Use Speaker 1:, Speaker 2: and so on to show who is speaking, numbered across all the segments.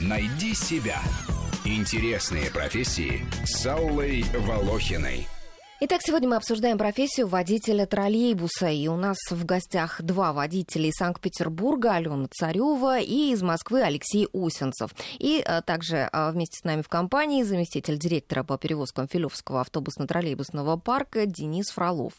Speaker 1: Найди себя. Интересные профессии с Аллой Волохиной.
Speaker 2: Итак, сегодня мы обсуждаем профессию водителя троллейбуса. И у нас в гостях два водителя из Санкт-Петербурга, Алена Царева, и из Москвы Алексей Усенцев. И а, также а, вместе с нами в компании заместитель директора по перевозкам Филевского автобусно-троллейбусного парка Денис Фролов.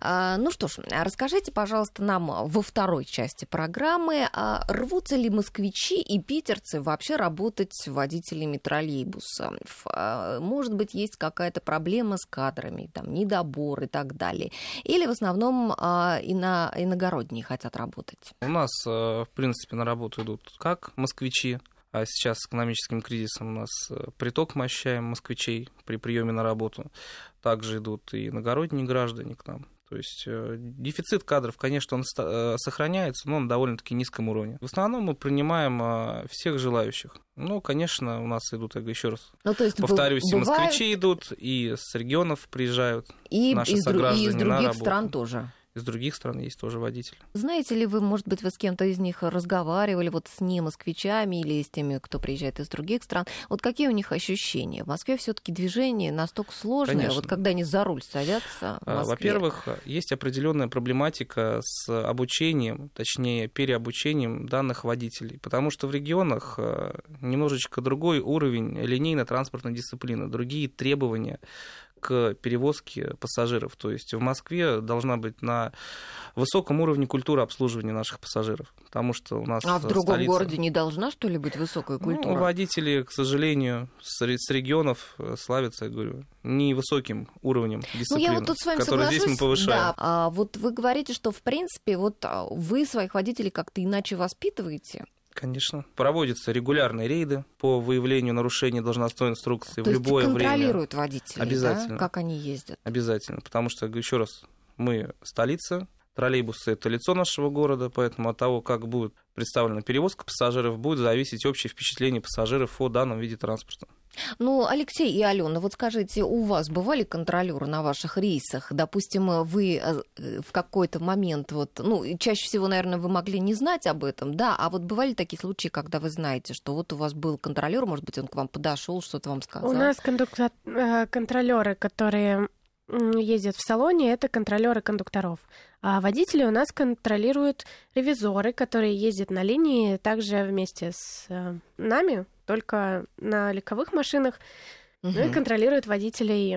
Speaker 2: А, ну что ж, расскажите, пожалуйста, нам во второй части программы, а рвутся ли москвичи и питерцы вообще работать водителями троллейбуса? А, может быть, есть какая-то проблема с кадрами, там, недобор и так далее? Или в основном ино, иногородние хотят работать?
Speaker 3: У нас, э, в принципе, на работу идут как москвичи, а сейчас с экономическим кризисом у нас э, приток мы москвичей при приеме на работу. Также идут и иногородние граждане к нам. То есть э, дефицит кадров, конечно, он э, сохраняется, но он довольно-таки низком уровне. В основном мы принимаем э, всех желающих. Ну, конечно, у нас идут, я еще раз ну, то есть повторюсь, бывает... и москвичи идут, и с регионов приезжают
Speaker 2: и
Speaker 3: наши
Speaker 2: из,
Speaker 3: сограждане
Speaker 2: и из других стран тоже
Speaker 3: из других стран есть тоже водители.
Speaker 2: Знаете ли вы, может быть, вы с кем-то из них разговаривали, вот с не москвичами или с теми, кто приезжает из других стран? Вот какие у них ощущения? В Москве все таки движение настолько сложное, Конечно. вот когда они за руль садятся
Speaker 3: а, Во-первых, есть определенная проблематика с обучением, точнее, переобучением данных водителей, потому что в регионах э, немножечко другой уровень линейно-транспортной дисциплины, другие требования к перевозке пассажиров. То есть в Москве должна быть на высоком уровне культура обслуживания наших пассажиров, потому что у нас
Speaker 2: А в другом столица... городе не должна, что ли, быть высокая ну, культура?
Speaker 3: Ну, водители, к сожалению, с, регионов э, славятся, я говорю, невысоким уровнем дисциплины, ну, я вот тут с вами который здесь мы повышаем.
Speaker 2: Да. А вот вы говорите, что, в принципе, вот а, вы своих водителей как-то иначе воспитываете,
Speaker 3: Конечно. Проводятся регулярные рейды по выявлению нарушений должностной инструкции То в любое время.
Speaker 2: контролируют водителей,
Speaker 3: Обязательно.
Speaker 2: Да? как они ездят?
Speaker 3: Обязательно, потому что, еще раз, мы столица, троллейбусы – это лицо нашего города, поэтому от того, как будет представлена перевозка пассажиров, будет зависеть общее впечатление пассажиров о данном виде транспорта.
Speaker 2: Ну, Алексей и Алена, вот скажите, у вас бывали контролеры на ваших рейсах? Допустим, вы э, в какой-то момент, вот, ну, чаще всего, наверное, вы могли не знать об этом, да, а вот бывали такие случаи, когда вы знаете, что вот у вас был контролер, может быть, он к вам подошел, что-то вам сказал?
Speaker 4: У нас кондуктор, э, контролеры, которые ездят в салоне, это контролеры кондукторов. А водители у нас контролируют ревизоры, которые ездят на линии также вместе с э, нами, только на легковых машинах. Угу. Ну и контролируют водителей,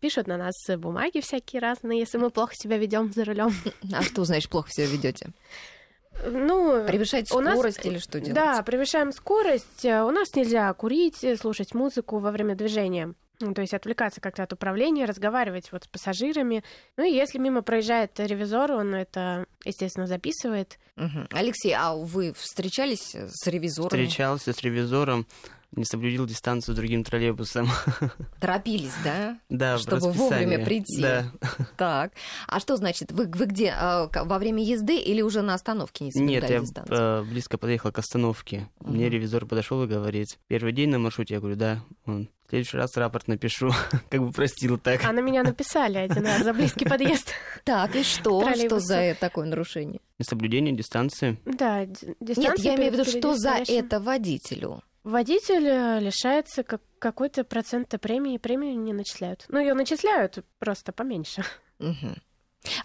Speaker 4: пишут на нас бумаги всякие разные, если мы плохо себя ведем за рулем.
Speaker 2: А что значит плохо себя ведете?
Speaker 4: Ну,
Speaker 2: превышать скорость нас, или что делать?
Speaker 4: Да, превышаем скорость. У нас нельзя курить, слушать музыку во время движения. Ну, то есть отвлекаться как-то от управления, разговаривать вот с пассажирами. Ну и если мимо проезжает ревизор, он это, естественно, записывает.
Speaker 2: Угу. Алексей, а вы встречались с ревизором?
Speaker 5: Встречался с ревизором не соблюдил дистанцию с другим троллейбусом.
Speaker 2: Торопились, да?
Speaker 5: Да,
Speaker 2: Чтобы вовремя прийти.
Speaker 5: Да.
Speaker 2: Так. А что значит, вы, вы где, а, во время езды или уже на остановке не соблюдали
Speaker 5: Нет, я
Speaker 2: дистанцию?
Speaker 5: Э, близко подъехал к остановке. Угу. Мне ревизор подошел и говорит, первый день на маршруте, я говорю, да. Он, в следующий раз рапорт напишу, как бы простил так.
Speaker 4: А на меня написали один раз за близкий подъезд.
Speaker 2: Так, и что? Что за такое нарушение?
Speaker 5: Несоблюдение дистанции.
Speaker 4: Да, дистанция.
Speaker 2: Нет, я имею в виду, что за это водителю?
Speaker 4: Водитель э, лишается как какой-то процента премии, премию не начисляют. Ну, ее начисляют, просто поменьше.
Speaker 2: Угу.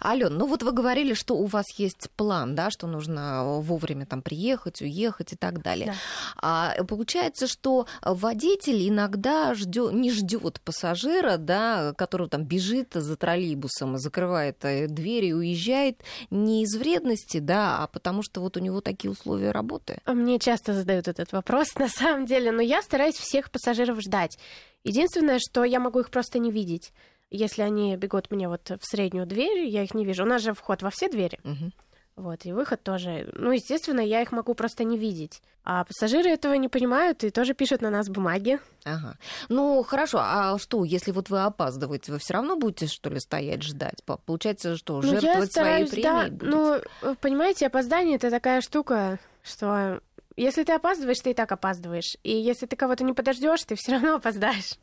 Speaker 2: Ален, ну вот вы говорили, что у вас есть план, да, что нужно вовремя там приехать, уехать и так далее. Да. А получается, что водитель иногда ждет, не ждет пассажира, да, который там бежит за троллейбусом, закрывает э, дверь и уезжает не из вредности, да, а потому что вот у него такие условия работы.
Speaker 4: Мне часто задают этот вопрос, на самом деле, но я стараюсь всех пассажиров ждать. Единственное, что я могу их просто не видеть. Если они бегут мне вот в среднюю дверь, я их не вижу. У нас же вход во все двери. Угу. Вот, и выход тоже. Ну, естественно, я их могу просто не видеть. А пассажиры этого не понимают и тоже пишут на нас бумаги.
Speaker 2: Ага. Ну, хорошо, а что, если вот вы опаздываете, вы все равно будете, что ли, стоять, ждать? Получается, что, ну, жертвовать своей премией да, будете?
Speaker 4: Ну, понимаете, опоздание — это такая штука, что если ты опаздываешь, ты и так опаздываешь. И если ты кого-то не подождешь, ты все равно опоздаешь.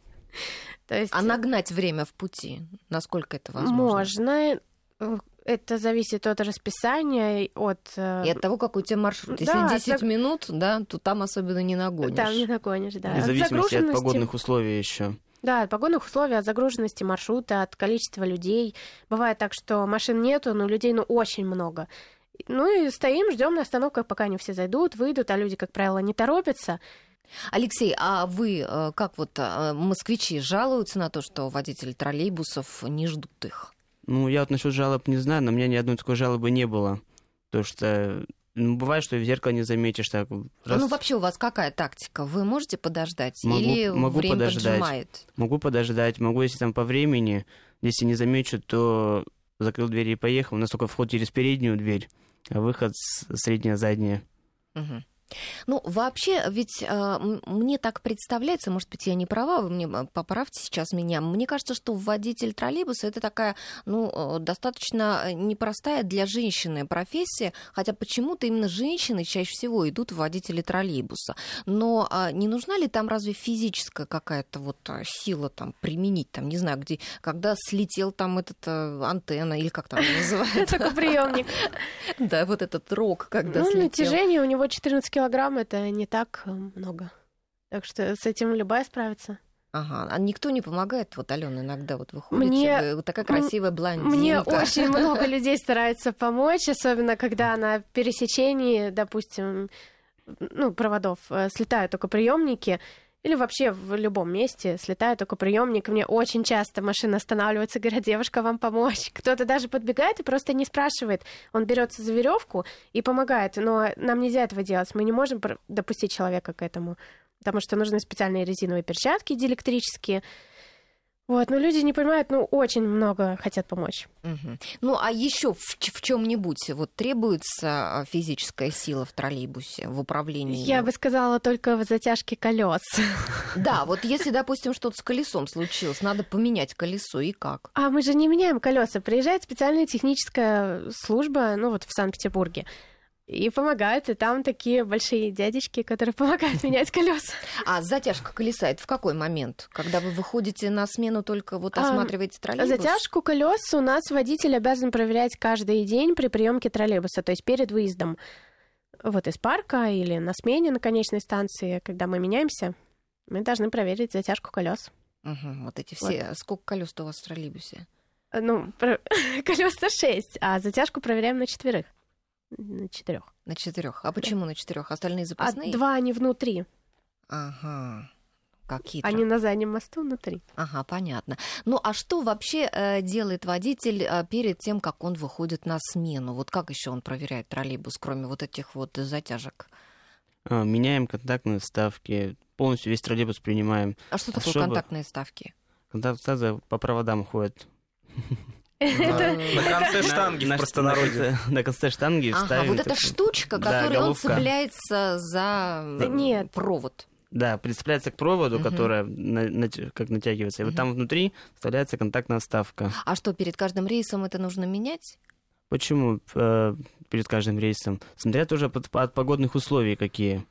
Speaker 2: То есть... А нагнать время в пути, насколько это возможно?
Speaker 4: Можно. это зависит от расписания, от... э,
Speaker 2: И от того, какой у тебя маршрут.
Speaker 4: Да,
Speaker 2: Если 10
Speaker 4: так-
Speaker 2: минут, да, то там особенно не нагонишь.
Speaker 4: Там не нагонишь, да.
Speaker 5: В
Speaker 4: От
Speaker 5: зависимости от
Speaker 4: загруженности-
Speaker 5: погодных условий еще.
Speaker 4: Да, от погодных условий, от загруженности маршрута, от количества людей. Бывает так, что машин нету, но людей ну очень много. Ну и стоим, ждем на остановках, пока они все зайдут, выйдут, а люди, как правило, не торопятся.
Speaker 2: Алексей, а вы, э, как вот э, москвичи, жалуются на то, что водители троллейбусов не ждут их?
Speaker 5: Ну, я вот насчет жалоб не знаю, но у меня ни одной такой жалобы не было. То что ну, бывает, что и в зеркало не заметишь так. раз
Speaker 2: Ну, вообще у вас какая тактика? Вы можете подождать?
Speaker 5: Могу-
Speaker 2: Или
Speaker 5: могу
Speaker 2: время
Speaker 5: подождать.
Speaker 2: поджимает?
Speaker 5: Могу подождать, могу, если там по времени, если не замечу, то закрыл дверь и поехал. У нас только вход через переднюю дверь, а выход с средняя задняя.
Speaker 2: Мгм. Ну, вообще, ведь э, мне так представляется, может быть, я не права, вы мне э, поправьте сейчас меня. Мне кажется, что водитель троллейбуса это такая, ну, э, достаточно э, непростая для женщины профессия, хотя почему-то именно женщины чаще всего идут в водители троллейбуса. Но а, не нужна ли там разве физическая какая-то вот сила там применить, там, не знаю, где, когда слетел там этот э, антенна или как там называется?
Speaker 4: Только приемник.
Speaker 2: Да, вот этот рог, когда
Speaker 4: Ну,
Speaker 2: слетел.
Speaker 4: натяжение у него 14 килограмм, это не так э, много. Так что с этим любая справится.
Speaker 2: Ага, а никто не помогает, вот Алена иногда вот выходит,
Speaker 4: Мне-
Speaker 2: вы такая красивая блондинка.
Speaker 4: Мне очень много людей стараются помочь, особенно когда на пересечении, допустим, ну, проводов э, слетают только приемники, или вообще в любом месте слетает только приемник. Мне очень часто машина останавливается, говорят, девушка, вам помочь. Кто-то даже подбегает и просто не спрашивает. Он берется за веревку и помогает. Но нам нельзя этого делать. Мы не можем допустить человека к этому. Потому что нужны специальные резиновые перчатки диэлектрические. Вот, но люди не понимают, ну, очень много хотят помочь.
Speaker 2: Мгм. Ну, а еще в, чем-нибудь вот требуется а, физическая сила в троллейбусе, в управлении?
Speaker 4: Я бы сказала только в затяжке колес.
Speaker 2: Да, вот если, допустим, что-то с колесом случилось, надо поменять колесо, и как?
Speaker 4: А мы же не меняем колеса. Приезжает специальная техническая служба, ну вот в Санкт-Петербурге. И помогают, и там такие большие дядечки, которые помогают менять колеса.
Speaker 2: А затяжка колеса это в какой момент? Когда вы выходите на смену, только вот
Speaker 4: А,
Speaker 2: осматриваете троллейбус?
Speaker 4: Затяжку колес у нас водитель обязан проверять каждый день при приемке троллейбуса, то есть перед выездом. Вот из парка или на смене на конечной станции, когда мы меняемся, мы должны проверить затяжку колес.
Speaker 2: Мгм, вот эти все. Сколько колес у вас в троллейбусе?
Speaker 4: Ну, колес на 6, а затяжку проверяем на четверых. На четырех.
Speaker 2: На четырех. А почему на четырех? Остальные
Speaker 4: А
Speaker 2: запасные?
Speaker 4: два они внутри,
Speaker 2: Ага. Как хитро.
Speaker 4: они на заднем мосту внутри.
Speaker 2: Ага, понятно. Ну а что вообще э, делает водитель э, перед тем, как он выходит на смену? Вот как еще он проверяет троллейбус, кроме вот этих вот затяжек?
Speaker 5: А, Меняем контактные вставки, полностью весь троллейбус принимаем.
Speaker 2: А что такое
Speaker 5: Чтобы-
Speaker 2: контактные ставки?
Speaker 5: Контактные вставки по проводам ходят.
Speaker 3: На на конце штанги
Speaker 5: На-
Speaker 3: в простонародье.
Speaker 5: На, конце- на штанги ставим.
Speaker 2: вот эта штучка, которой он цепляется за провод.
Speaker 5: Да, прицепляется к проводу,
Speaker 2: Мгм.
Speaker 5: которая на- нат- как натягивается. И вот
Speaker 2: Мгм.
Speaker 5: там внутри вставляется контактная вставка.
Speaker 2: А что, перед каждым рейсом это нужно менять?
Speaker 5: Почему э, перед каждым рейсом? Смотря тоже от, от погодных условий какие.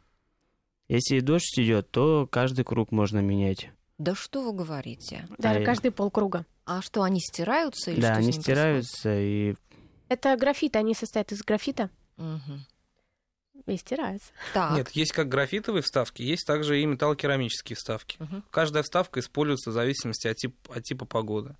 Speaker 5: Если дождь идет, то каждый круг можно менять.
Speaker 2: Да что вы говорите?
Speaker 4: Даже
Speaker 5: А,
Speaker 4: каждый полкруга.
Speaker 2: А что, они стираются? Или
Speaker 5: да,
Speaker 2: что
Speaker 5: они стираются и
Speaker 4: Это графит, они состоят из графита
Speaker 2: происходит? Мгм.
Speaker 4: и стираются.
Speaker 2: Так.
Speaker 3: Нет, есть как графитовые вставки, есть также и металлокерамические вставки.
Speaker 2: Мгм.
Speaker 3: Каждая вставка используется в зависимости от, тип- от типа погоды.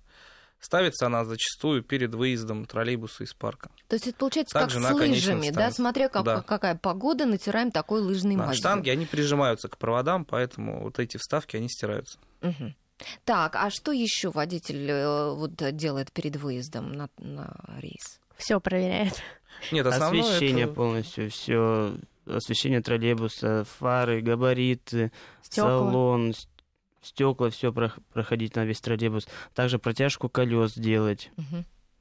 Speaker 3: Ставится она зачастую перед выездом троллейбуса из парка.
Speaker 2: То есть это получается
Speaker 3: Также
Speaker 2: как с лыжами, да? Смотря как-
Speaker 3: Да.
Speaker 2: какая погода, натираем такой лыжный
Speaker 3: На
Speaker 2: мазью.
Speaker 3: штанги, они прижимаются к проводам, поэтому вот эти вставки, они стираются.
Speaker 2: Мгм. Так, а что еще водитель э, вот делает перед выездом на, на рейс?
Speaker 4: Все проверяет.
Speaker 3: Нет, основное
Speaker 5: освещение
Speaker 3: это-
Speaker 5: полностью, все освещение троллейбуса, фары, габариты,
Speaker 4: Стекла.
Speaker 5: салон, стекла, все проходить на весь троллейбус. Также протяжку колес делать.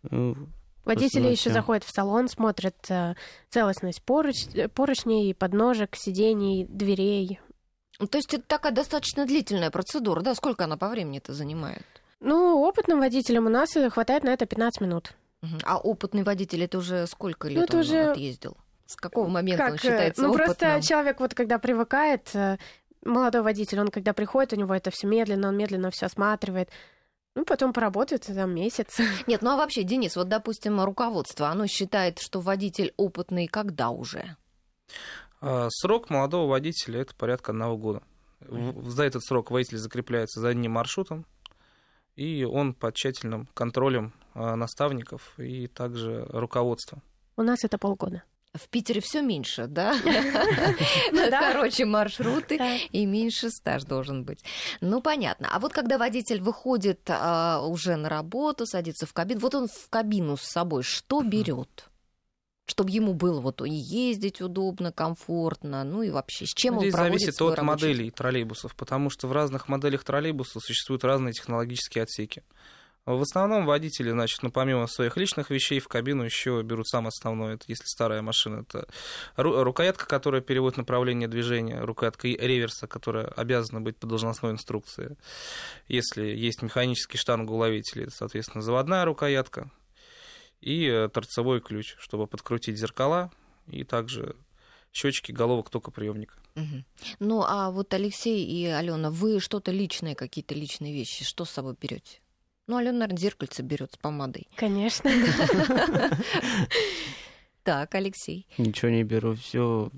Speaker 5: Ну,
Speaker 4: Водители еще заходят в салон, смотрят э, целостность пороч- э, поручней, подножек, сидений, дверей.
Speaker 2: Ну, То есть это такая достаточно длительная процедура, да? Сколько она по времени это занимает?
Speaker 4: Ну, опытным водителям у нас э, хватает на это 15 минут.
Speaker 2: А опытный водитель это уже сколько лет
Speaker 4: это
Speaker 2: он
Speaker 4: уже-
Speaker 2: отъездил? С какого момента он
Speaker 4: Как, э,
Speaker 2: считается
Speaker 4: ну,
Speaker 2: опытным?
Speaker 4: просто человек вот когда привыкает, молодой водитель, он когда приходит, у него это все медленно, он медленно все осматривает. Ну, потом поработает там месяц.
Speaker 2: Нет, ну а вообще, Денис, вот, допустим, руководство, оно считает, что водитель опытный когда уже?
Speaker 3: А, Срок молодого водителя это порядка одного года. За этот срок водитель закрепляется за одним маршрутом, и он под тщательным контролем а, наставников и также руководства.
Speaker 4: У нас это полгода.
Speaker 2: В Питере все меньше, да?
Speaker 4: Ну да.
Speaker 2: Короче, маршруты и меньше стаж должен быть. Ну, понятно. А вот когда водитель выходит а, уже на работу, садится в кабину, вот он в кабину с собой что берет? Чтобы ему было вот и ездить удобно, комфортно, ну и вообще, с чем
Speaker 3: Здесь
Speaker 2: он проводит
Speaker 3: зависит
Speaker 2: свой
Speaker 3: от
Speaker 2: рабочий
Speaker 3: моделей троллейбусов, потому что в разных моделях троллейбусов существуют разные технологические отсеки. В основном водители, значит, ну, помимо своих личных вещей, в кабину еще берут самое основное, это если старая машина, это ру- рукоятка, которая переводит направление движения, рукоятка реверса, которая обязана быть по должностной инструкции. Если есть механический штангоуловитель, это, соответственно, заводная рукоятка и э, торцевой ключ, чтобы подкрутить зеркала и также счетчики головок токоприемника.
Speaker 2: Мгм. Ну, а вот Алексей и Алена, вы что-то личное, какие-то личные вещи, что с собой берете? Ну, Алена, наверное, зеркальце берет с помадой.
Speaker 4: Конечно.
Speaker 2: Так, Алексей.
Speaker 5: Ничего не беру, все.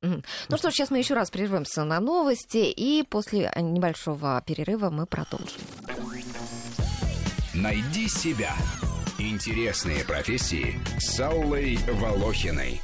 Speaker 2: Ну что ж, сейчас мы еще раз прервемся на новости, и после небольшого перерыва мы продолжим.
Speaker 1: Найди себя. Интересные профессии с Аллой Волохиной.